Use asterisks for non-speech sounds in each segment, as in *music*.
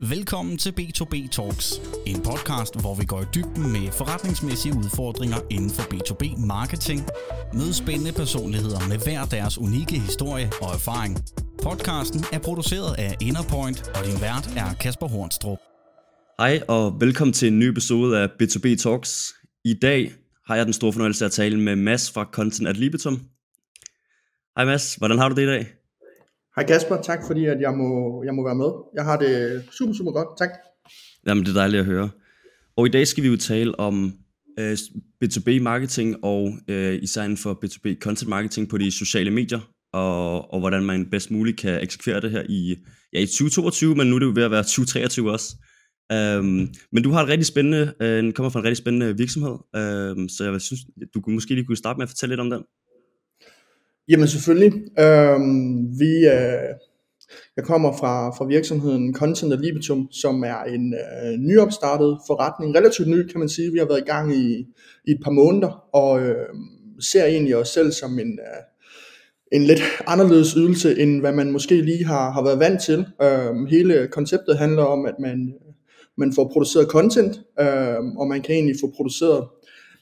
Velkommen til B2B Talks, en podcast, hvor vi går i dybden med forretningsmæssige udfordringer inden for B2B marketing. Mød spændende personligheder med hver deres unikke historie og erfaring. Podcasten er produceret af Innerpoint, og din vært er Kasper Hornstrup. Hej og velkommen til en ny episode af B2B Talks. I dag har jeg den store fornøjelse at tale med Mads fra Content at Libitum. Hej Mads, hvordan har du det i dag? Hej Kasper, tak fordi at jeg må, jeg må være med. Jeg har det super, super godt, tak. Jamen det er dejligt at høre. Og i dag skal vi jo tale om øh, B2B marketing og øh, især inden for B2B content marketing på de sociale medier, og, og hvordan man bedst muligt kan eksekvere det her i, ja, i 2022, men nu er det jo ved at være 2023 også. Um, men du har et rigtig spændende, uh, kommer fra en rigtig spændende virksomhed, uh, så jeg synes, du kunne måske lige kunne starte med at fortælle lidt om den. Jamen selvfølgelig. Øhm, vi, øh, jeg kommer fra, fra virksomheden Content og Libitum, som er en øh, nyopstartet forretning, relativt ny kan man sige. Vi har været i gang i, i et par måneder, og øh, ser egentlig os selv som en, øh, en lidt anderledes ydelse, end hvad man måske lige har, har været vant til. Øhm, hele konceptet handler om, at man, man får produceret content, øh, og man kan egentlig få produceret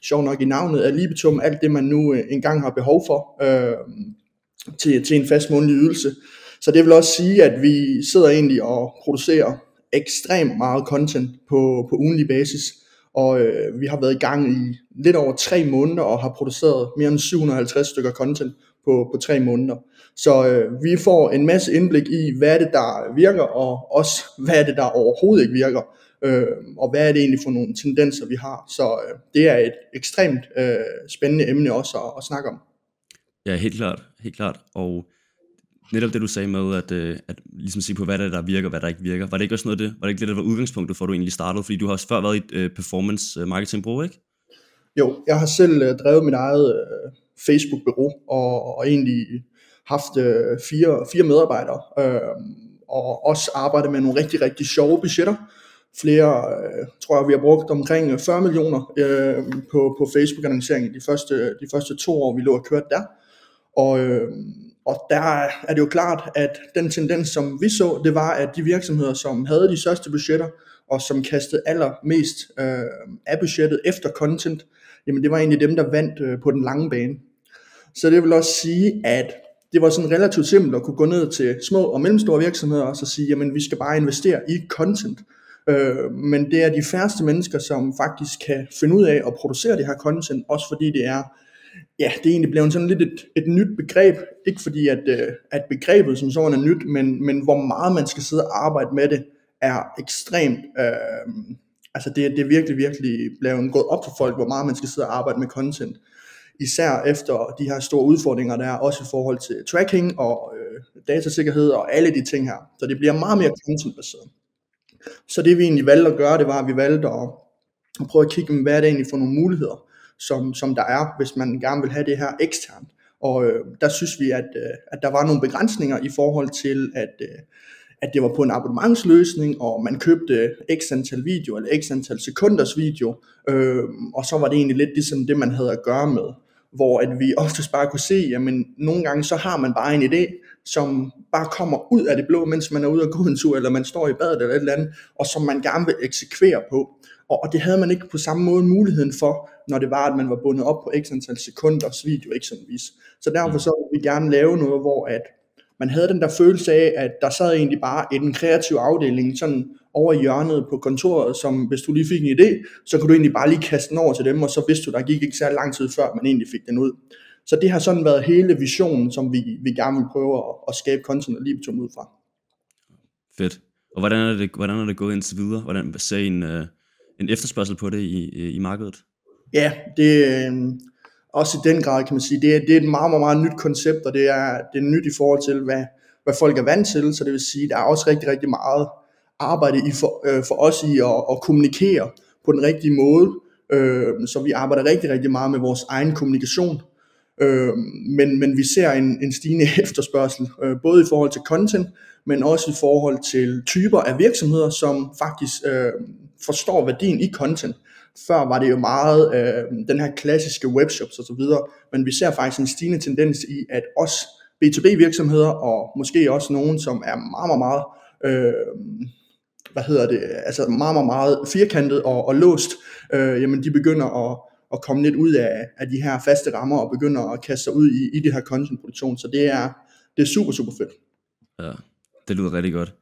sjov nok i navnet, af libitum alt det, man nu øh, engang har behov for øh, til, til en fast månedlig ydelse. Så det vil også sige, at vi sidder egentlig og producerer ekstremt meget content på, på ugenlig basis, og øh, vi har været i gang i lidt over tre måneder og har produceret mere end 750 stykker content på, på tre måneder. Så øh, vi får en masse indblik i, hvad er det, der virker, og også hvad er det, der overhovedet ikke virker øh, og hvad er det egentlig for nogle tendenser, vi har. Så øh, det er et ekstremt øh, spændende emne også at, at snakke om. Ja, helt klart, helt klart. Og netop det du sagde med, at, øh, at ligesom se på, hvad der, der virker, hvad der ikke virker. Var det ikke også noget af det, var det ikke det, der var udgangspunktet for, at du egentlig startede? Fordi du har også før været i et øh, performance øh, marketing bureau, ikke? Jo, jeg har selv øh, drevet mit eget øh, Facebook-bureau, og, og egentlig haft øh, fire, fire medarbejdere, øh, og også arbejdet med nogle rigtig, rigtig sjove budgetter flere, øh, tror jeg, vi har brugt omkring øh, 40 millioner øh, på, på Facebook-annoncering de første, de første to år, vi lå og kørte der. Og, øh, og der er det jo klart, at den tendens, som vi så, det var, at de virksomheder, som havde de største budgetter, og som kastede allermest øh, af budgettet efter content, jamen det var egentlig dem, der vandt øh, på den lange bane. Så det vil også sige, at det var sådan relativt simpelt at kunne gå ned til små og mellemstore virksomheder og så sige, jamen vi skal bare investere i content. Øh, men det er de færreste mennesker, som faktisk kan finde ud af at producere det her content, også fordi det er, ja, det er egentlig blevet sådan lidt et, et nyt begreb, ikke fordi at, øh, at begrebet som sådan er nyt, men, men hvor meget man skal sidde og arbejde med det, er ekstremt, øh, altså det, det er virkelig, virkelig blevet gået op for folk, hvor meget man skal sidde og arbejde med content især efter de her store udfordringer, der er også i forhold til tracking og øh, datasikkerhed og alle de ting her. Så det bliver meget mere content-baseret. Så det vi egentlig valgte at gøre, det var, at vi valgte at, at prøve at kigge, hvad er det egentlig for nogle muligheder, som, som der er, hvis man gerne vil have det her eksternt. Og øh, der synes vi, at, øh, at der var nogle begrænsninger i forhold til, at, øh, at det var på en abonnementsløsning, og man købte x antal video, eller x antal sekunders video, øh, og så var det egentlig lidt ligesom det, man havde at gøre med hvor at vi *laughs* oftest bare kunne se, jamen nogle gange så har man bare en idé, som bare kommer ud af det blå, mens man er ude og gå en tur, eller man står i badet eller et eller andet, og som man gerne vil eksekvere på. Og, og det havde man ikke på samme måde muligheden for, når det var, at man var bundet op på x antal sekunders video eksempelvis. Så derfor så ville vi gerne lave noget, hvor at man havde den der følelse af, at der sad egentlig bare i den kreative afdeling, sådan over i hjørnet på kontoret, som hvis du lige fik en idé, så kunne du egentlig bare lige kaste den over til dem, og så vidste du, der gik ikke særlig lang tid før, man egentlig fik den ud. Så det har sådan været hele visionen, som vi, vi gerne vil prøve at, at skabe content og libitum ud fra. Fedt. Og hvordan er det, hvordan er det gået indtil videre? Hvordan ser en, uh, en efterspørgsel på det i, i markedet? Ja, det er øh, også i den grad, kan man sige, det er, det er et meget, meget, meget nyt koncept, og det er, det er nyt i forhold til, hvad, hvad folk er vant til, så det vil sige, der er også rigtig, rigtig meget arbejde i for, øh, for os i at, at kommunikere på den rigtige måde, øh, så vi arbejder rigtig, rigtig meget med vores egen kommunikation, øh, men, men vi ser en, en stigende *laughs* efterspørgsel, øh, både i forhold til content, men også i forhold til typer af virksomheder, som faktisk øh, forstår værdien i content. Før var det jo meget øh, den her klassiske webshops osv., men vi ser faktisk en stigende tendens i, at også B2B virksomheder, og måske også nogen, som er meget, meget, meget øh, hvad hedder det, altså meget, meget, meget firkantet og, og låst, øh, jamen de begynder at, at komme lidt ud af, af de her faste rammer og begynder at kaste sig ud i, i det her contentproduktion. Så det er, det er super, super fedt. Ja, det lyder rigtig godt.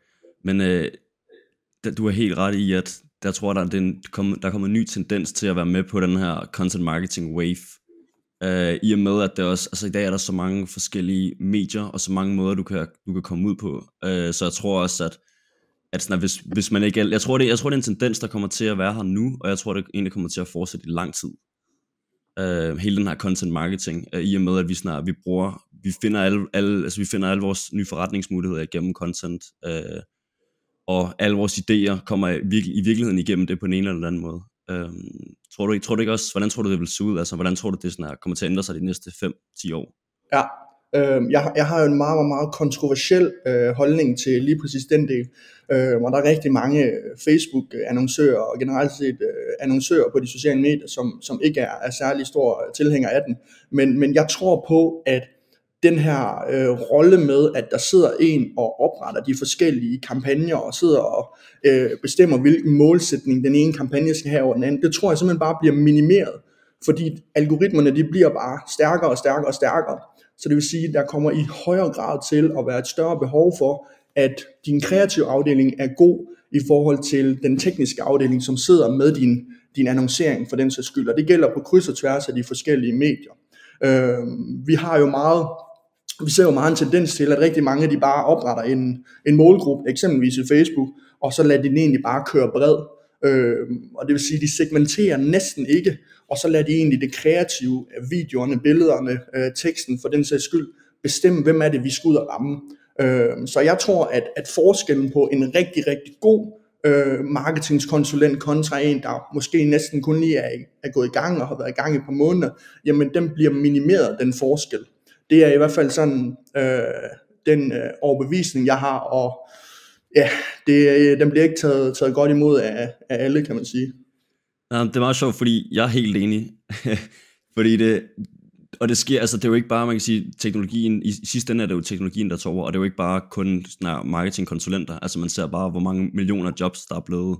Men øh, du er helt ret i, at der tror jeg, der, er, der, der kommer en ny tendens til at være med på den her content marketing wave. Øh, I og med, at der også, altså i dag er der så mange forskellige medier, og så mange måder, du kan, du kan komme ud på. Øh, så jeg tror også, at, at sådan, at hvis, hvis man ikke... Jeg tror, det, jeg tror, det er en tendens, der kommer til at være her nu, og jeg tror, det egentlig kommer til at fortsætte i lang tid øh, hele den her content marketing, øh, i og med, at vi snart, vi bruger, vi finder alle, alle, altså vi finder alle vores nye forretningsmuligheder igennem content, øh, og alle vores idéer kommer i, i virkeligheden igennem det på en eller anden måde. Øh, tror, du, tror du ikke også, hvordan tror du det vil se ud? Altså, hvordan tror du det sådan her, kommer til at ændre sig de næste 5-10 år? Ja, øh, jeg, jeg har jo en meget, meget, meget kontroversiel øh, holdning til lige præcis den del. Øh, og der er rigtig mange øh, Facebook-annoncører og generelt set øh, annoncører på de sociale medier, som, som ikke er, er særlig stor tilhænger af den. Men, men jeg tror på, at den her øh, rolle med, at der sidder en og opretter de forskellige kampagner og sidder og øh, bestemmer, hvilken målsætning den ene kampagne skal have over den anden, det tror jeg simpelthen bare bliver minimeret, fordi algoritmerne de bliver bare stærkere og stærkere og stærkere. Så det vil sige, at der kommer i højere grad til at være et større behov for, at din kreative afdeling er god i forhold til den tekniske afdeling, som sidder med din, din annoncering for den sags skyld. Og det gælder på kryds og tværs af de forskellige medier. Øh, vi har jo meget vi ser jo meget en tendens til, at rigtig mange de bare opretter en, en målgruppe, eksempelvis i Facebook, og så lader den egentlig bare køre bred. Øh, og det vil sige, at de segmenterer næsten ikke, og så lader de egentlig det kreative, videoerne, billederne, øh, teksten for den sags skyld, bestemme, hvem er det, vi skal ud og ramme. Øh, så jeg tror, at, at forskellen på en rigtig, rigtig god øh, marketingskonsulent kontra en, der måske næsten kun lige er, er gået i gang og har været i gang i et par måneder, jamen den bliver minimeret, den forskel det er i hvert fald sådan øh, den øh, overbevisning, jeg har, og ja, det, øh, den bliver ikke taget, taget godt imod af, af alle, kan man sige. Ja, det er meget sjovt, fordi jeg er helt enig. *laughs* fordi det, og det sker, altså det er jo ikke bare, man kan sige, teknologien, i, i sidste ende er det jo teknologien, der tager over, og det er jo ikke bare kun sådan marketingkonsulenter, altså man ser bare, hvor mange millioner jobs, der er blevet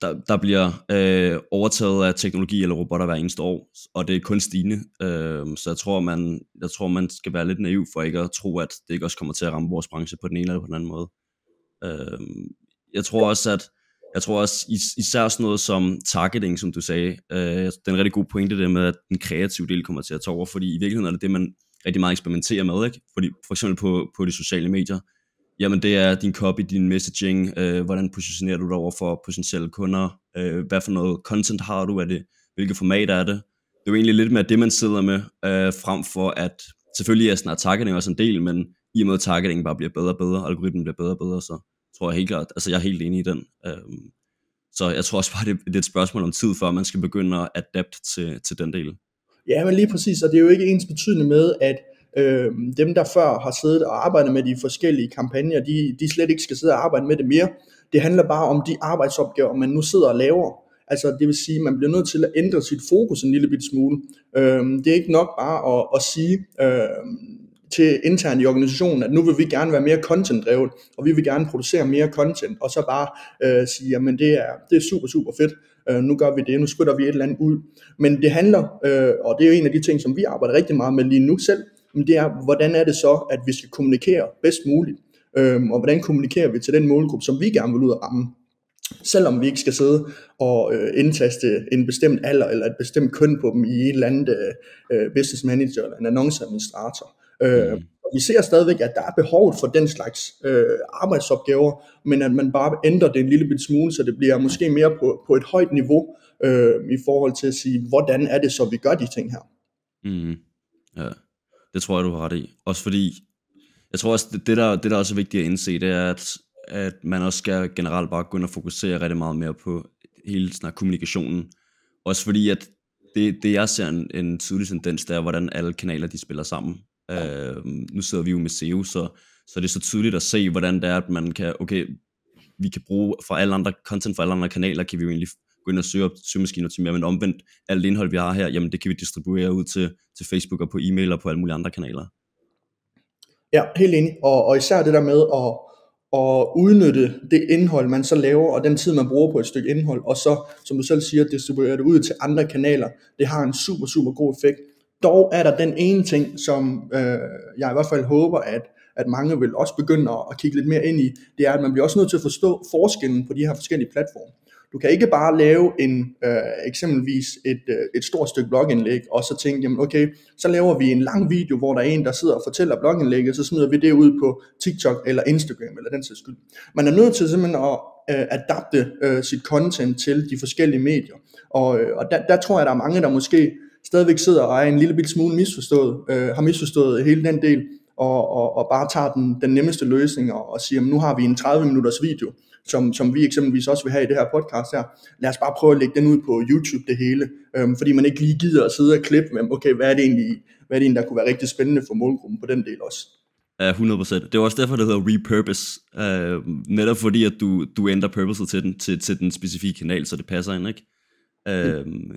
der, der bliver øh, overtaget af teknologi eller robotter hver eneste år, og det er kun stigende. Øh, så jeg tror, man, jeg tror, man skal være lidt naiv for ikke at tro, at det ikke også kommer til at ramme vores branche på den ene eller på den anden måde. Øh, jeg tror også, at jeg tror også især sådan noget som targeting, som du sagde, øh, den er en rigtig god pointe det med, at den kreative del kommer til at tage over, fordi i virkeligheden er det det, man rigtig meget eksperimenterer med, ikke? Fordi for eksempel på, på de sociale medier, Jamen det er din copy, din messaging, øh, hvordan positionerer du dig over for potentielle kunder, øh, hvad for noget content har du, er det, hvilket format er det. Det er jo egentlig lidt mere det, man sidder med, øh, frem for at, selvfølgelig er sådan targeting også en del, men i og med at targeting bare bliver bedre og bedre, algoritmen bliver bedre og bedre, så tror jeg helt klart, altså jeg er helt enig i den. Øhm, så jeg tror også bare, det, det er et spørgsmål om tid, før man skal begynde at adapte til, til den del. Ja, men lige præcis, og det er jo ikke ens betydende med, at øh, dem der før har siddet og arbejdet med de forskellige kampagner, de, de slet ikke skal sidde og arbejde med det mere. Det handler bare om de arbejdsopgaver, man nu sidder og laver. Altså det vil sige, at man bliver nødt til at ændre sit fokus en lille bit smule. Øh, det er ikke nok bare at, at sige øh, til internt i organisationen, at nu vil vi gerne være mere content-drevet, og vi vil gerne producere mere content, og så bare øh, sige, jamen det er, det er super, super fedt, øh, nu gør vi det, nu skytter vi et eller andet ud. Men det handler, øh, og det er jo en af de ting, som vi arbejder rigtig meget med lige nu selv, men det er, hvordan er det så, at vi skal kommunikere bedst muligt, øhm, og hvordan kommunikerer vi til den målgruppe, som vi gerne vil ud og ramme, selvom vi ikke skal sidde og øh, indtaste en bestemt alder eller et bestemt køn på dem i et eller andet øh, øh business manager eller en annonceadministrator. Øh, mm. Vi ser stadigvæk, at der er behovet for den slags øh, arbejdsopgaver, men at man bare ændrer det en lille bit smule, så det bliver måske mere på, på et højt niveau øh, i forhold til at sige, hvordan er det så, vi gør de ting her. Mm. Ja. Det tror jeg, du har ret i. Også fordi, jeg tror også, det, der, det der også er vigtigt at indse, det er, at, at man også skal generelt bare gå ind og fokusere rigtig meget mere på hele sådan kommunikationen. Også fordi, at det, det jeg ser en, en tydelig tendens, det er, hvordan alle kanaler de spiller sammen. Ja. Nu sidder vi jo med SEO, så, så det er så tydeligt at se, hvordan det er, at man kan, okay, vi kan bruge fra alle andre content fra alle andre kanaler, kan vi jo egentlig gå ind og søge op søgemaskiner til mere, men omvendt, alt indhold, vi har her, jamen det kan vi distribuere ud til, til Facebook og på e-mail og på alle mulige andre kanaler. Ja, helt enig. Og, og især det der med at, at udnytte det indhold, man så laver, og den tid, man bruger på et stykke indhold, og så, som du selv siger, distribuere det ud til andre kanaler. Det har en super, super god effekt. Dog er der den ene ting, som øh, jeg i hvert fald håber, at, at mange vil også begynde at kigge lidt mere ind i, det er, at man bliver også nødt til at forstå forskellen på de her forskellige platforme. Du kan ikke bare lave en øh, eksempelvis et, øh, et stort stykke blogindlæg, og så tænke, jamen okay, så laver vi en lang video, hvor der er en, der sidder og fortæller blogindlægget, så smider vi det ud på TikTok eller Instagram eller den sags skyld. Man er nødt til simpelthen at øh, adapte øh, sit content til de forskellige medier. Og, øh, og der, der tror jeg, der er mange, der måske stadigvæk sidder og er en lille bit smule misforstået, øh, har misforstået hele den del, og, og, og bare tager den, den nemmeste løsning og, og siger, nu har vi en 30 minutters video, som, som vi eksempelvis også vil have i det her podcast her. Lad os bare prøve at lægge den ud på YouTube det hele, øhm, fordi man ikke lige gider at sidde og klippe med, okay, hvad er det egentlig, hvad er det egentlig, der kunne være rigtig spændende for målgruppen på den del også. Ja, 100%. Det er også derfor, det hedder repurpose. Uh, netop fordi, at du, du ændrer purpose til den, til, til den specifikke kanal, så det passer ind, ikke? Uh, mm.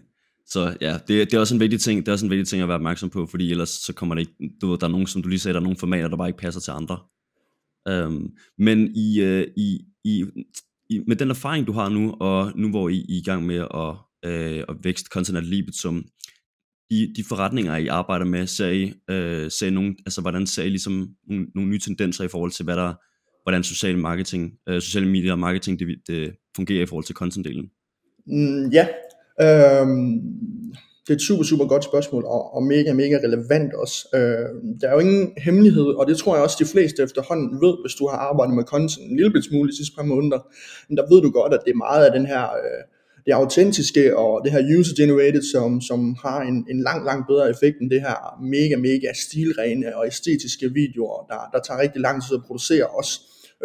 Så ja, det, det, er også en vigtig ting, det er også en vigtig ting at være opmærksom på, fordi ellers så kommer det ikke, du ved, der er nogen, som du lige sagde, der er nogle formater, der bare ikke passer til andre. Um, men i, uh, i, i, i, med den erfaring, du har nu, og nu hvor I, I er i gang med at, uh, at vækste content ad som i de forretninger, I arbejder med, ser I, uh, ser I nogen, altså hvordan ser I ligesom nogle, nogle nye tendenser i forhold til, hvad der, hvordan social marketing, uh, sociale medier og marketing, det, det fungerer i forhold til contentdelen? Mm, ja, øhm, det er et super, super godt spørgsmål, og, og mega, mega relevant også. Øh, der er jo ingen hemmelighed, og det tror jeg også, de fleste efterhånden ved, hvis du har arbejdet med content en lille smule de sidste par måneder, men der ved du godt, at det er meget af den her, øh, det autentiske og det her user-generated, som, som har en, en lang, lang bedre effekt end det her mega, mega stilrene og æstetiske videoer, der, der tager rigtig lang tid at producere også.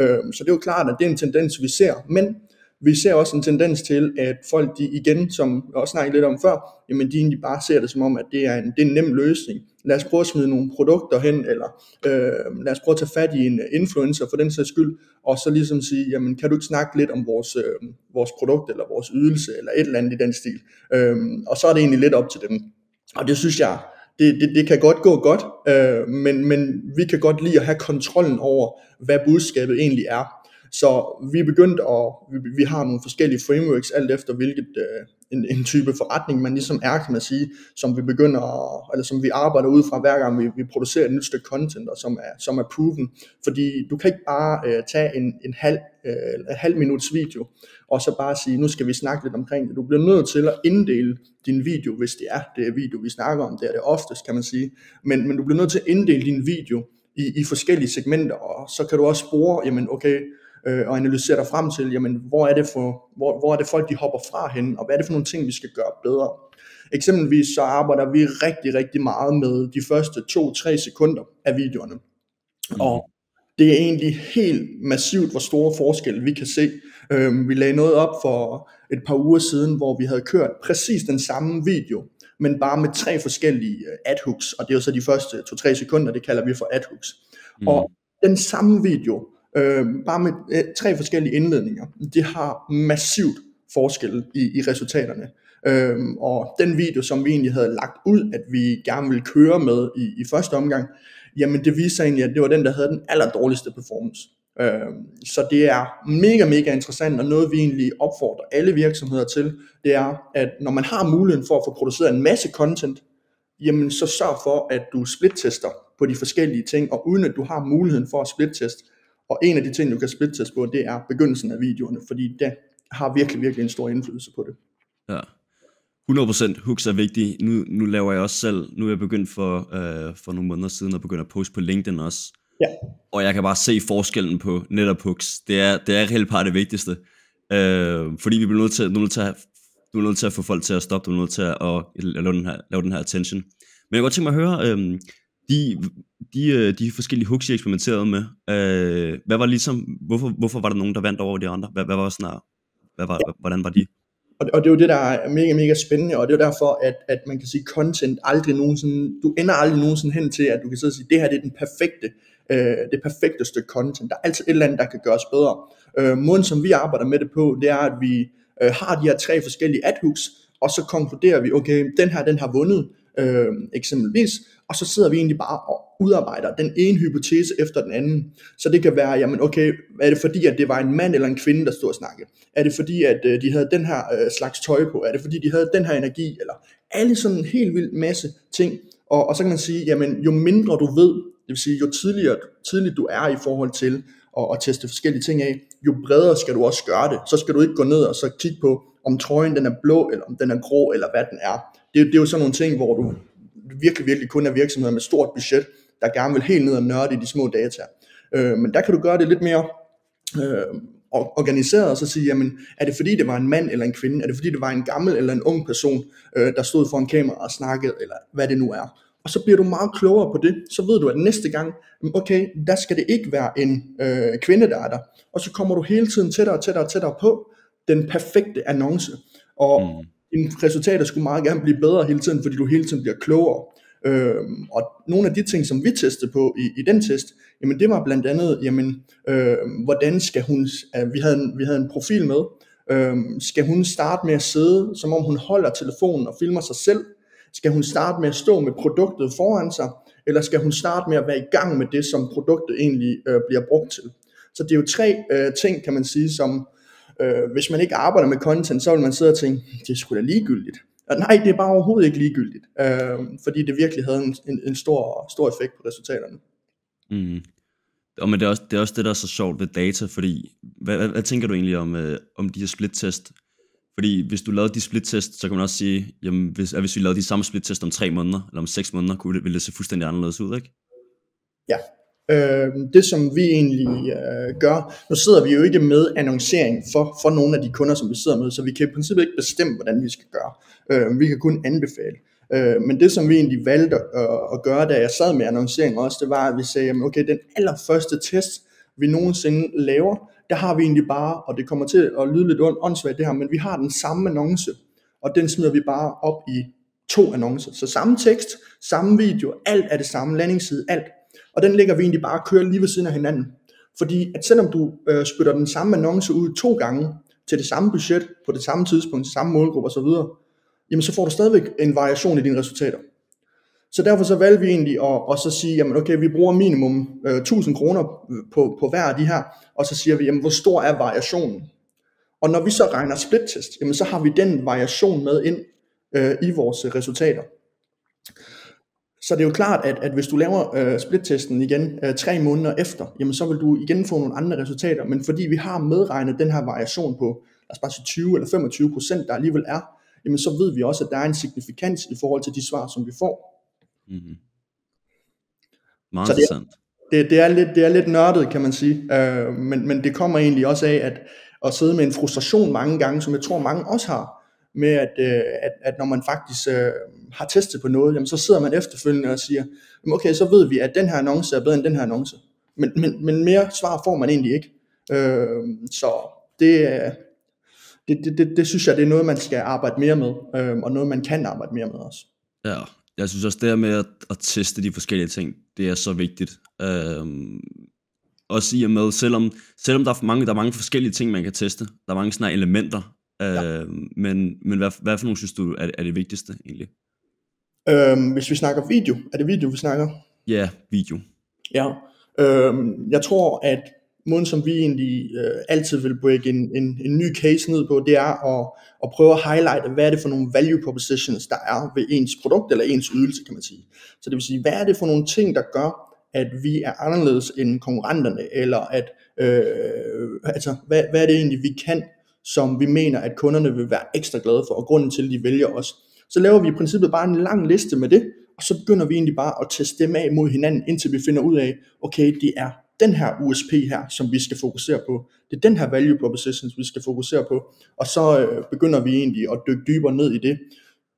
Øh, så det er jo klart, at det er en tendens, vi ser, men vi ser også en tendens til, at folk de igen, som jeg også snakkede lidt om før, jamen de egentlig bare ser det som om, at det er en, det er en nem løsning. Lad os prøve at smide nogle produkter hen, eller øh, lad os prøve at tage fat i en øh, influencer for den sags skyld, og så ligesom sige, jamen kan du ikke snakke lidt om vores, øh, vores produkt, eller vores ydelse, eller et eller andet i den stil. Øh, og så er det egentlig lidt op til dem. Og det synes jeg, det, det, det kan godt gå godt, øh, men, men vi kan godt lide at have kontrollen over, hvad budskabet egentlig er. Så vi er begyndt at, vi, vi har nogle forskellige frameworks, alt efter hvilket øh, en, en type forretning man ligesom er, kan man sige, som vi begynder, at, eller som vi arbejder ud fra hver gang vi, vi producerer et nyt stykke content, og som er, som er proven. Fordi du kan ikke bare øh, tage en, en halv, øh, en halv minuts video, og så bare sige, nu skal vi snakke lidt omkring det. Du bliver nødt til at inddele din video, hvis det er det er video, vi snakker om. Det er det oftest, kan man sige. Men, men du bliver nødt til at inddele din video i, i forskellige segmenter, og så kan du også spore, jamen okay, øh, og analysere dig frem til, jamen, hvor er det for, hvor, hvor er det folk, de hopper fra hen, og hvad er det for nogle ting, vi skal gøre bedre. Eksempelvis så arbejder vi rigtig, rigtig meget med de første 2-3 sekunder af videoerne. Mm. Og det er egentlig helt massivt, hvor store forskelle vi kan se. Øhm, vi lagde noget op for et par uger siden, hvor vi havde kørt præcis den samme video, men bare med tre forskellige øh, adhooks, og det er jo så de første 2-3 sekunder, det kalder vi for adhooks. Mm. Og den samme video øh, bare med øh, tre forskellige indledninger, De har massivt forskel i, i resultaterne. Øhm, og den video, som vi egentlig havde lagt ud, at vi gerne ville køre med i, i første omgang, jamen det viste sig egentlig, at det var den, der havde den aller dårligste performance. Øhm, så det er mega, mega interessant, og noget vi egentlig opfordrer alle virksomheder til, det er, at når man har muligheden for at få produceret en masse content, jamen så sørg for, at du split-tester på de forskellige ting, og uden at du har muligheden for at split-teste, og en af de ting, du kan splitte på, det er begyndelsen af videoerne, fordi det har virkelig, virkelig en stor indflydelse på det. Ja. 100% hooks er vigtige. Nu, nu laver jeg også selv, nu er jeg begyndt for, øh, for nogle måneder siden at begynde at poste på LinkedIn også. Ja. Og jeg kan bare se forskellen på netop hooks. Det er, det er helt part det vigtigste. Øh, fordi vi bliver nødt til, nødt til at, du er nødt til at få folk til at stoppe, du er nødt til at, at, at lave, den her, lave den her attention. Men jeg kunne godt tænke mig at høre, øh, de, de, øh, de forskellige hooks, I eksperimenterede med, øh, hvad var ligesom, hvorfor, hvorfor var der nogen, der vandt over de andre? Hvad, hvad var sådan hvad var, hvordan var de? Og, og det er jo det, der er mega, mega spændende, og det er jo derfor, at, at man kan sige, content aldrig nogensinde, du ender aldrig nogensinde hen til, at du kan sidde og sige, det her det er den perfekte, øh, det perfekte stykke content. Der er altid et eller andet, der kan gøres bedre. Øh, måden, som vi arbejder med det på, det er, at vi øh, har de her tre forskellige adhooks, og så konkluderer vi, okay, den her, den har vundet, øh, eksempelvis, og så sidder vi egentlig bare og udarbejder den ene hypotese efter den anden. Så det kan være, jamen okay, er det fordi, at det var en mand eller en kvinde, der stod og snakkede? Er det fordi, at øh, de havde den her øh, slags tøj på? Er det fordi, de havde den her energi? Eller alle sådan en helt vild masse ting. Og, og så kan man sige, jamen jo mindre du ved, det vil sige jo tidligere, tidligt du er i forhold til at, at teste forskellige ting af, jo bredere skal du også gøre det. Så skal du ikke gå ned og så kigge på, om trøjen den er blå, eller om den er grå, eller hvad den er. Det, det er jo sådan nogle ting, hvor du virkelig, virkelig kun er virksomheder med stort budget, der gerne vil helt ned og nørde i de små data. Øh, men der kan du gøre det lidt mere øh, organiseret, og så sige, jamen, er det fordi det var en mand eller en kvinde? Er det fordi det var en gammel eller en ung person, øh, der stod foran kamera og snakkede, eller hvad det nu er? Og så bliver du meget klogere på det. Så ved du, at næste gang, mm, okay, der skal det ikke være en øh, kvinde, der er der. Og så kommer du hele tiden tættere og tættere og tættere på den perfekte annonce. Og mm dine resultater skulle meget gerne blive bedre hele tiden, fordi du hele tiden bliver klogere. Øhm, og nogle af de ting, som vi testede på i, i den test, jamen det var blandt andet, jamen, øh, hvordan skal hun, øh, vi, havde en, vi havde en profil med, øh, skal hun starte med at sidde, som om hun holder telefonen og filmer sig selv, skal hun starte med at stå med produktet foran sig, eller skal hun starte med at være i gang med det, som produktet egentlig øh, bliver brugt til. Så det er jo tre øh, ting, kan man sige, som øh, hvis man ikke arbejder med content, så vil man sidde og tænke, det er sgu da ligegyldigt. Og nej, det er bare overhovedet ikke ligegyldigt, øh, fordi det virkelig havde en, en, en stor, stor effekt på resultaterne. Mm. Og men det er, også, det er også det, der er så sjovt ved data, fordi hvad, hvad, hvad tænker du egentlig om, øh, om de her split-test? Fordi hvis du lavede de split-test, så kan man også sige, jamen, hvis, at hvis vi lavede de samme split-test om tre måneder, eller om seks måneder, kunne det, ville det se fuldstændig anderledes ud, ikke? Ja, øh, det som vi egentlig øh, gør, nu sidder vi jo ikke med annoncering for, for nogle af de kunder, som vi sidder med, så vi kan i princippet ikke bestemme, hvordan vi skal gøre. Øh, vi kan kun anbefale. Øh, men det som vi egentlig valgte at, at gøre, da jeg sad med annoncering også, det var, at vi sagde, jamen, okay, den allerførste test, vi nogensinde laver, der har vi egentlig bare, og det kommer til at lyde lidt åndssvagt det her, men vi har den samme annonce, og den smider vi bare op i to annoncer. Så samme tekst, samme video, alt er det samme, landingsside, alt. Og den ligger vi egentlig bare og kører lige ved siden af hinanden. Fordi at selvom du øh, spytter den samme annonce ud to gange, til det samme budget, på det samme tidspunkt, samme målgruppe osv., jamen så får du stadigvæk en variation i dine resultater. Så derfor så valgte vi egentlig at, at så sige, jamen okay, vi bruger minimum øh, 1000 kroner på, på hver af de her, og så siger vi, jamen hvor stor er variationen? Og når vi så regner split-test, jamen så har vi den variation med ind øh, i vores resultater. Så det er jo klart, at, at hvis du laver øh, split-testen igen øh, tre måneder efter, jamen så vil du igen få nogle andre resultater, men fordi vi har medregnet den her variation på, lad os bare sige 20 eller 25 procent, der alligevel er, jamen så ved vi også, at der er en signifikans i forhold til de svar, som vi får. Mm-hmm. Meget så det er, det, det, er lidt, det er lidt nørdet, kan man sige, øh, men, men det kommer egentlig også af, at at sidde med en frustration mange gange, som jeg tror mange også har, med at, øh, at, at når man faktisk øh, har testet på noget, jamen så sidder man efterfølgende og siger, jamen okay, så ved vi, at den her annonce er bedre end den her annonce. Men, men, men mere svar får man egentlig ikke. Øh, så det, det, det, det, det synes jeg, det er noget, man skal arbejde mere med, øh, og noget, man kan arbejde mere med også. Ja, jeg synes også, det her med at, at teste de forskellige ting, det er så vigtigt. Øh, også i og med, selvom, selvom der, er mange, der er mange forskellige ting, man kan teste, der er mange sådan elementer, ja. øhm, men, men hvad, hvad for nogle synes du er, er det vigtigste egentlig? Øhm, hvis vi snakker video, er det video, vi snakker? Ja, video. Ja, øhm, jeg tror, at måden, som vi egentlig øh, altid vil break en, en, en ny case ned på, det er at, at prøve at highlighte, hvad er det for nogle value propositions, der er ved ens produkt eller ens ydelse, kan man sige. Så det vil sige, hvad er det for nogle ting, der gør, at vi er anderledes end konkurrenterne, eller at, øh, altså, hvad, hvad er det egentlig, vi kan, som vi mener, at kunderne vil være ekstra glade for, og grunden til, at de vælger os. Så laver vi i princippet bare en lang liste med det, og så begynder vi egentlig bare at teste dem af mod hinanden, indtil vi finder ud af, okay, det er den her USP her, som vi skal fokusere på. Det er den her value proposition, vi skal fokusere på. Og så øh, begynder vi egentlig at dykke dybere ned i det.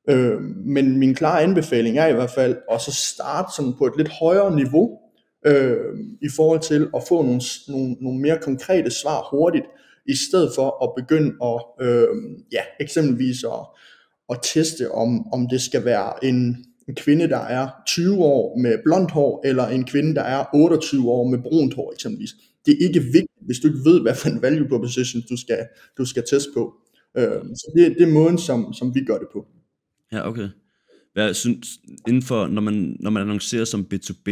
Øh, men min klare anbefaling er i hvert fald at så starte sådan på et lidt højere niveau, øh, i forhold til at få nogle, nogle, nogle mere konkrete svar hurtigt, i stedet for at begynde at, øh, ja, eksempelvis at, at teste, om, om det skal være en, en kvinde, der er 20 år med blondt hår, eller en kvinde, der er 28 år med brunt hår eksempelvis. Det er ikke vigtigt, hvis du ikke ved, hvad for en value proposition du skal, du skal teste på. Øh, så det, det er måden, som, som vi gør det på. Ja, okay. Hvad synes, inden for, når man, når man annoncerer som B2B,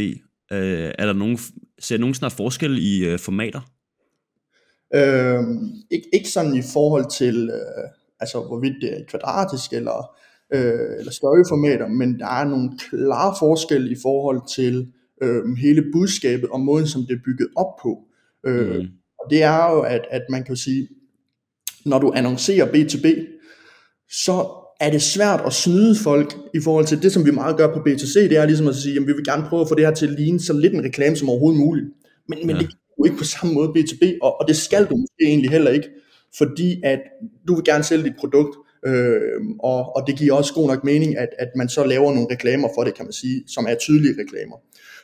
øh, er der nogen, ser nogen snart forskel i øh, formater? Øh, ikke, ikke sådan i forhold til, øh, altså hvorvidt det er kvadratisk eller, øh, eller størreformater, men der er nogle klare forskelle i forhold til øh, hele budskabet og måden, som det er bygget op på. Øh, mm. Og det er jo, at, at man kan sige, når du annoncerer B2B, så er det svært at snyde folk i forhold til det, som vi meget gør på B2C, det er ligesom at sige, at vi vil gerne prøve at få det her til at ligne så lidt en reklame som overhovedet muligt. Men, men ja. det jo ikke på samme måde B2B, og, og det skal du måske egentlig heller ikke, fordi at du vil gerne sælge dit produkt, øh, og, og det giver også god nok mening, at, at man så laver nogle reklamer for det, kan man sige, som er tydelige reklamer.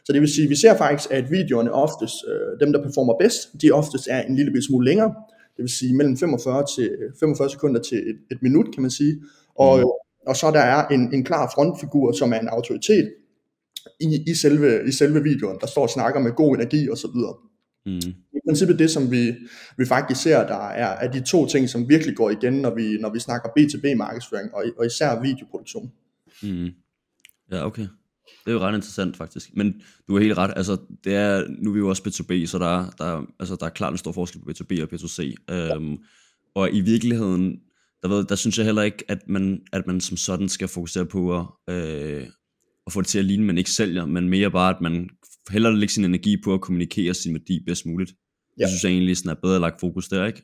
Så det vil sige, at vi ser faktisk, at videoerne oftest, øh, dem der performer bedst, de oftest er en lille smule længere, det vil sige mellem 45, til, 45 sekunder til et, et minut, kan man sige, og, mm. og så der er en, en klar frontfigur, som er en autoritet i, i, selve, i selve videoen, der står og snakker med god energi og så videre. Mm. I princippet det, som vi, vi faktisk ser, der er, er de to ting, som virkelig går igen, når vi, når vi snakker B2B markedsføring, og, og især videoproduktion. Mm. Ja, okay. Det er jo ret interessant faktisk. Men du er helt ret, altså det er, nu er vi jo også B2B, så der er, der, altså, der er klart en stor forskel på B2B og B2C. Øhm, og i virkeligheden, der, ved, der synes jeg heller ikke, at man, at man som sådan skal fokusere på at, øh, at få det til at ligne, man ikke sælger, men mere bare, at man hellere lægge sin energi på at kommunikere sin værdi bedst muligt. Ja. Jeg synes jeg egentlig sådan er bedre lagt fokus der, ikke?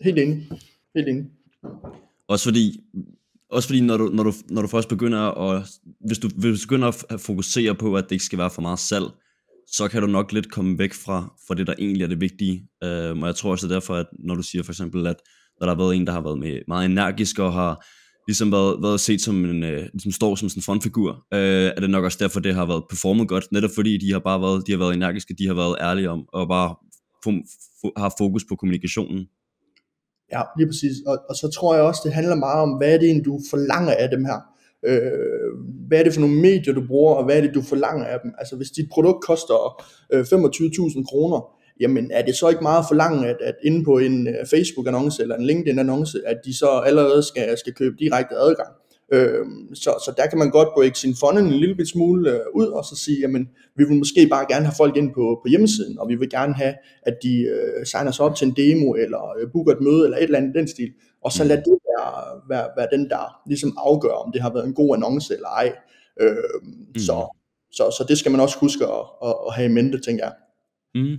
Helt enig. Helt enig. Også fordi, også fordi når du, når du, når du først begynder at, hvis du, hvis du begynder at fokusere på, at det ikke skal være for meget salg, så kan du nok lidt komme væk fra, fra det, der egentlig er det vigtige. Uh, og jeg tror også derfor, at når du siger for eksempel, at når der har været en, der har været med, meget energisk og har ligesom været, været set som en, øh, ligesom står som sådan en frontfigur, øh, er det nok også derfor, det har været performet godt, netop fordi de har bare været, de har været energiske, de har været ærlige om, og bare har fokus på kommunikationen. Ja, lige præcis. Og, og så tror jeg også, det handler meget om, hvad er det du forlanger af dem her? Øh, hvad er det for nogle medier, du bruger, og hvad er det, du forlanger af dem? Altså, hvis dit produkt koster øh, 25.000 kroner, jamen er det så ikke meget forlangt, at, at inde på en uh, Facebook-annonce eller en LinkedIn-annonce, at de så allerede skal, skal købe direkte adgang? Øh, så, så der kan man godt break sin funnel en lille smule øh, ud, og så sige, jamen vi vil måske bare gerne have folk ind på, på hjemmesiden, og vi vil gerne have, at de øh, signer sig op til en demo, eller øh, booker et møde, eller et eller andet den stil, og så lad det være, være, være den, der ligesom afgør, om det har været en god annonce eller ej. Øh, mm. så, så, så det skal man også huske at, at, at have i mente, tænker jeg. Mm.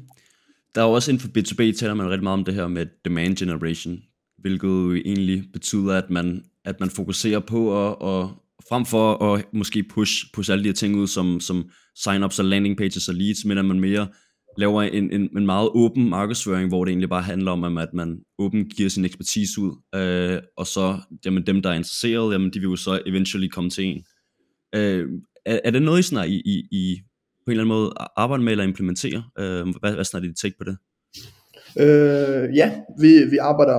Der er jo også inden for B2B, taler man rigtig meget om det her med demand generation, hvilket jo egentlig betyder, at man at man fokuserer på at, at frem for at måske push, push alle de her ting ud som, som sign-ups og landing pages og leads, men at man mere laver en, en, en meget åben markedsføring, hvor det egentlig bare handler om, at man åben giver sin ekspertise ud, øh, og så jamen, dem, der er interesseret, jamen, de vil jo så eventually komme til en. Øh, er, er det noget, I, sådan, I, I, I på en eller anden måde arbejder med eller implementerer? Øh, hvad, hvad er dit take på det? Øh, ja, vi, vi arbejder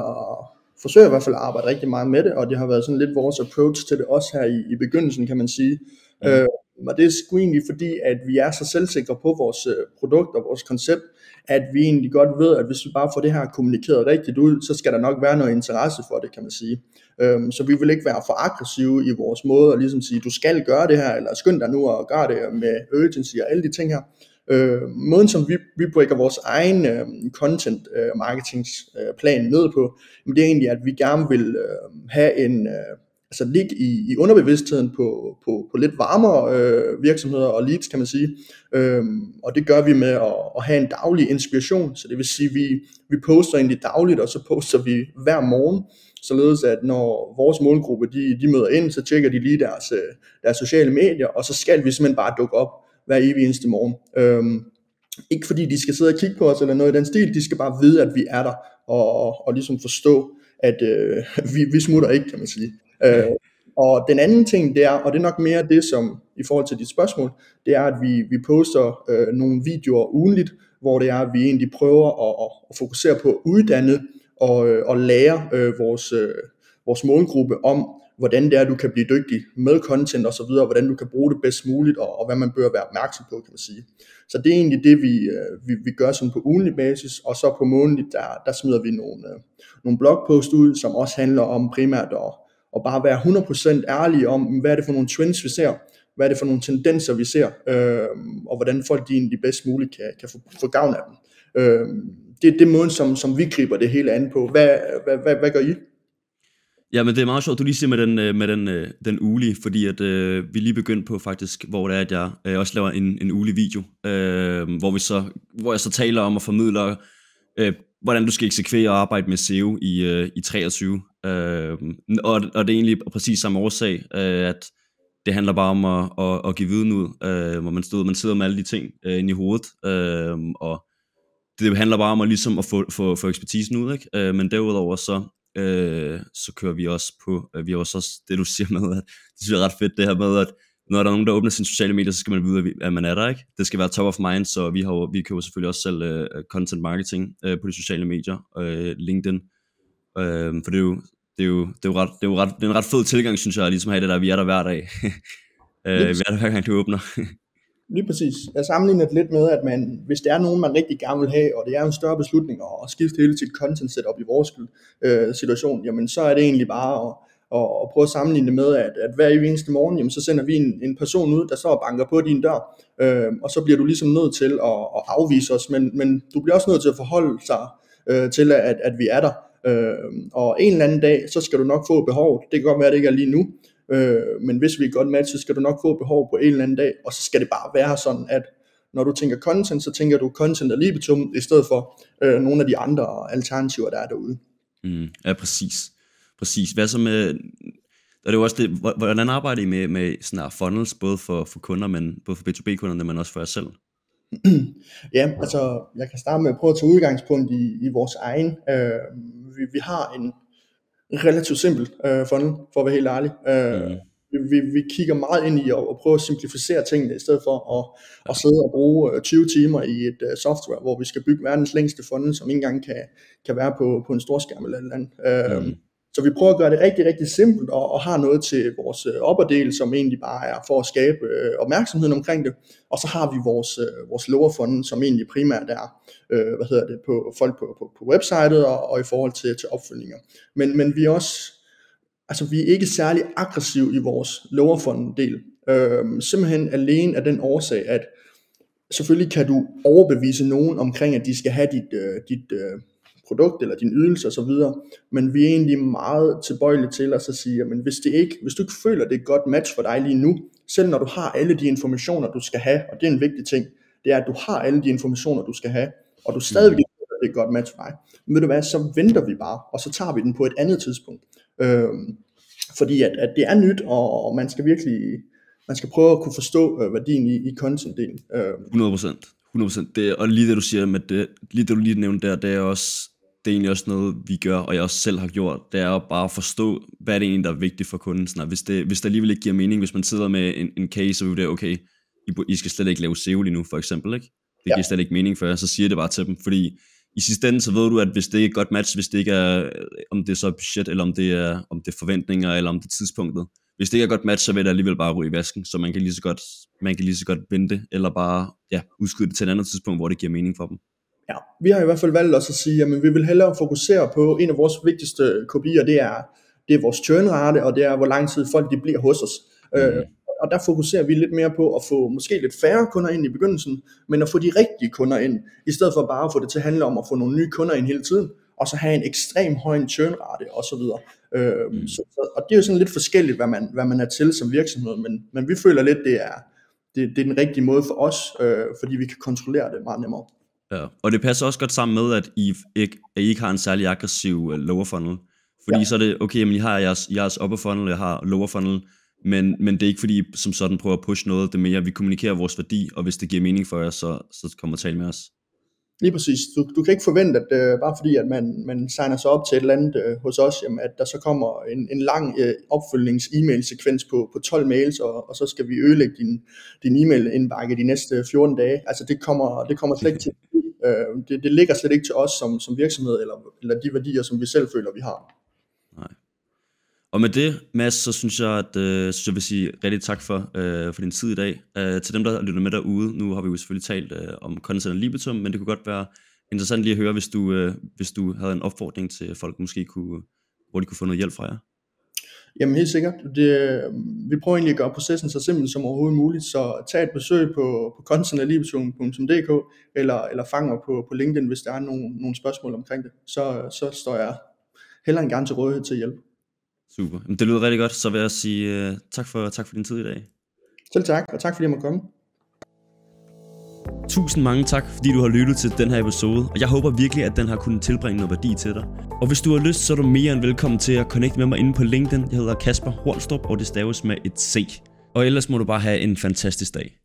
forsøger i hvert fald at arbejde rigtig meget med det, og det har været sådan lidt vores approach til det også her i, i begyndelsen, kan man sige. Mm. Øh, og det er sgu egentlig fordi, at vi er så selvsikre på vores øh, produkt og vores koncept, at vi egentlig godt ved, at hvis vi bare får det her kommunikeret rigtigt ud, så skal der nok være noget interesse for det, kan man sige. Øhm, så vi vil ikke være for aggressive i vores måde at ligesom sige, du skal gøre det her, eller skynd dig nu og gør det med urgency og alle de ting her. Øh, måden som vi, vi breaker vores egen øh, content øh, marketingsplan øh, ned på, det er egentlig, at vi gerne vil øh, have en, øh, altså ligge i, i underbevidstheden på, på, på lidt varmere øh, virksomheder og leads, kan man sige. Øhm, og det gør vi med at, at have en daglig inspiration, så det vil sige, at vi, vi poster egentlig dagligt, og så poster vi hver morgen, således at når vores målgruppe de, de møder ind, så tjekker de lige deres, øh, deres sociale medier, og så skal vi simpelthen bare dukke op hver evig eneste morgen. Øhm, ikke fordi de skal sidde og kigge på os eller noget i den stil, de skal bare vide, at vi er der, og, og, og ligesom forstå, at øh, *laughs* vi, vi smutter ikke, kan man sige. Øh, og den anden ting, det er, og det er nok mere det, som i forhold til dit spørgsmål, det er, at vi, vi poster øh, nogle videoer ugenligt, hvor det er, at vi egentlig prøver at, at fokusere på at uddanne og, øh, og lære øh, vores, øh, vores målgruppe om, hvordan det er, du kan blive dygtig med content og så videre, hvordan du kan bruge det bedst muligt, og, og hvad man bør være opmærksom på, kan man sige. Så det er egentlig det, vi, øh, vi, vi gør sådan på ugenlig basis, og så på månedligt, der, der smider vi nogle, øh, nogle blogpost ud, som også handler om primært at, og bare være 100% ærlige om, mm, hvad er det for nogle trends, vi ser, hvad er det for nogle tendenser, vi ser, øh, og hvordan folk de egentlig bedst muligt kan, kan få, få gavn af dem. Øh, det er det måde, som, som vi griber det hele an på. Hvad, hvad, hvad, hvad gør I? Ja, men det er meget sjovt, du lige siger med den, øh, med den, øh, den ulige, fordi at, øh, vi lige begyndt på faktisk, hvor det er, at jeg øh, også laver en, en ulig video, øh, hvor, vi så, hvor jeg så taler om og formidler, øh, hvordan du skal eksekvere og arbejde med SEO i, øh, i 23. Øh, og, og det er egentlig præcis samme årsag, øh, at det handler bare om at, at, at give viden ud, øh, hvor man, stod, man sidder med alle de ting øh, ind i hovedet, øh, og det handler bare om at, ligesom at få, få, få ekspertisen ud, ikke? Øh, men derudover så, øh, så kører vi også på, øh, vi har også det du siger med, at det synes jeg er ret fedt, det her med, at når der er nogen, der åbner sine sociale medier, så skal man vide, at man er der, ikke? Det skal være top of mind, så vi, har, vi køber selvfølgelig også selv øh, content marketing øh, på de sociale medier, øh, LinkedIn, øh, for det er jo, det er jo, det er jo, ret, det er jo ret, det er en ret fed tilgang, synes jeg, ligesom at have det der, vi er der hver dag. *laughs* uh, vi er der hver gang, du åbner. *laughs* Lige præcis. Jeg sammenligner det lidt med, at man, hvis det er nogen, man rigtig gerne vil have, og det er en større beslutning at skifte hele sit content setup i vores øh, situation, jamen så er det egentlig bare at, at, at prøve at sammenligne det med, at, at hver eneste morgen, jamen så sender vi en, en person ud, der så banker på din dør, øh, og så bliver du ligesom nødt til at, at afvise os, men, men du bliver også nødt til at forholde sig øh, til, at, at vi er der. Øh, og en eller anden dag, så skal du nok få behov. Det kan godt være, at det ikke er lige nu, Øh, men hvis vi er godt match, så skal du nok få behov på en eller anden dag, og så skal det bare være sådan, at når du tænker content, så tænker du content og libitum, i stedet for øh, nogle af de andre alternativer, der er derude. Mm, ja, præcis. Præcis. Hvad så med, og det jo også det, hvordan arbejder I med, med sådan her funnels, både for, for kunder, men både for B2B-kunderne, men også for jer selv? *clears throat* ja, altså jeg kan starte med at prøve at tage udgangspunkt i, i vores egen. Øh, vi, vi har en, relativt simpelt øh, funnel, for at være helt ærlig. Øh, mm. vi, vi kigger meget ind i at, at prøve at simplificere tingene, i stedet for at, at sidde og bruge 20 øh, timer i et uh, software, hvor vi skal bygge verdens længste funnel, som ikke engang kan, kan være på, på en stor skærm eller andet. Øh, mm. Så vi prøver at gøre det rigtig, rigtig simpelt og, og har noget til vores øh, opperdel, som egentlig bare er for at skabe øh, opmærksomheden omkring det. Og så har vi vores, øh, vores fund, som egentlig primært er øh, hvad hedder det, på folk på, på, på websitet og, og i forhold til, til opfølgninger. Men, men vi er også, altså vi er ikke særlig aggressiv i vores lower fund del. Øh, simpelthen alene af den årsag, at selvfølgelig kan du overbevise nogen omkring, at de skal have dit, øh, dit øh, produkt eller din ydelse osv., men vi er egentlig meget tilbøjelige til at så sige, at hvis, det ikke, hvis du ikke føler, det er et godt match for dig lige nu, selv når du har alle de informationer, du skal have, og det er en vigtig ting, det er, at du har alle de informationer, du skal have, og du stadigvæk ikke føler, det er et godt match for dig, men ved du hvad, så venter vi bare, og så tager vi den på et andet tidspunkt. Øhm, fordi at, at det er nyt, og, og man skal virkelig, man skal prøve at kunne forstå øh, værdien i, i content-delen. Øh. 100%. 100%. Det, og lige det du siger med det, lige det du lige nævnte der, det er også det er egentlig også noget, vi gør, og jeg også selv har gjort, det er at bare forstå, hvad er det egentlig, der er vigtigt for kunden. Sådan, hvis, det, hvis det alligevel ikke giver mening, hvis man sidder med en, en case, og det okay, I, I skal slet ikke lave SEO lige nu, for eksempel, ikke? Det giver ja. slet ikke mening for jer, så siger det bare til dem, fordi i sidste ende, så ved du, at hvis det er et godt match, hvis det ikke er, om det er så budget, eller om det er, om det er forventninger, eller om det er tidspunktet, hvis det ikke er et godt match, så vil det alligevel bare ryge i vasken, så man kan lige så godt, man kan lige så godt vente, eller bare ja, udskyde det til et andet tidspunkt, hvor det giver mening for dem. Ja, vi har i hvert fald valgt også at sige, at vi vil hellere fokusere på en af vores vigtigste kopier, det er, det er vores churnrate, og det er, hvor lang tid folk de bliver hos os. Mm. Øh, og der fokuserer vi lidt mere på at få måske lidt færre kunder ind i begyndelsen, men at få de rigtige kunder ind, i stedet for bare at få det til at handle om at få nogle nye kunder ind hele tiden, og så have en ekstrem høj churnrate osv. Øh, mm. så, og det er jo sådan lidt forskelligt, hvad man, hvad man er til som virksomhed, men, men vi føler lidt, det er, det, det er den rigtige måde for os, øh, fordi vi kan kontrollere det meget nemmere. Ja, og det passer også godt sammen med, at I ikke, at I ikke har en særlig aggressiv uh, lower funnel. Fordi ja. så er det, okay, men I har jeres, jeres upper funnel, jeg har lower funnel, men, men det er ikke fordi, I som sådan prøver at pushe noget, det er mere, vi kommunikerer vores værdi, og hvis det giver mening for jer, så, så kommer tale med os. Lige præcis. Du, du kan ikke forvente, at øh, bare fordi, at man, man signer sig op til et eller andet øh, hos os, jamen, at der så kommer en, en lang øh, opfølgnings-e-mail-sekvens på, på 12 mails, og, og så skal vi ødelægge din, din e-mail-indbakke de næste 14 dage. Altså det kommer, det kommer slet ikke til. Øh, det, det ligger slet ikke til os som, som virksomhed, eller, eller de værdier, som vi selv føler, vi har. Og med det, Mads, så synes jeg, at øh, synes jeg vil sige rigtig tak for, øh, for din tid i dag. Øh, til dem, der lytter med derude, nu har vi jo selvfølgelig talt øh, om content og libitum, men det kunne godt være interessant lige at høre, hvis du, øh, hvis du havde en opfordring til folk, måske kunne, hvor de kunne få noget hjælp fra jer. Jamen helt sikkert. Det, øh, vi prøver egentlig at gøre processen så simpel som overhovedet muligt, så tag et besøg på, på contentalibetung.dk eller, eller fang mig på, på LinkedIn, hvis der er nogle, nogle spørgsmål omkring det. Så, så står jeg heller end gerne til rådighed til hjælp. Super. Det lyder rigtig godt, så vil jeg sige uh, tak, for, tak for din tid i dag. Selv tak, og tak fordi jeg måtte komme. Tusind mange tak, fordi du har lyttet til den her episode, og jeg håber virkelig, at den har kunnet tilbringe noget værdi til dig. Og hvis du har lyst, så er du mere end velkommen til at connecte med mig inde på LinkedIn. Jeg hedder Kasper Hornstrup, og det staves med et C. Og ellers må du bare have en fantastisk dag.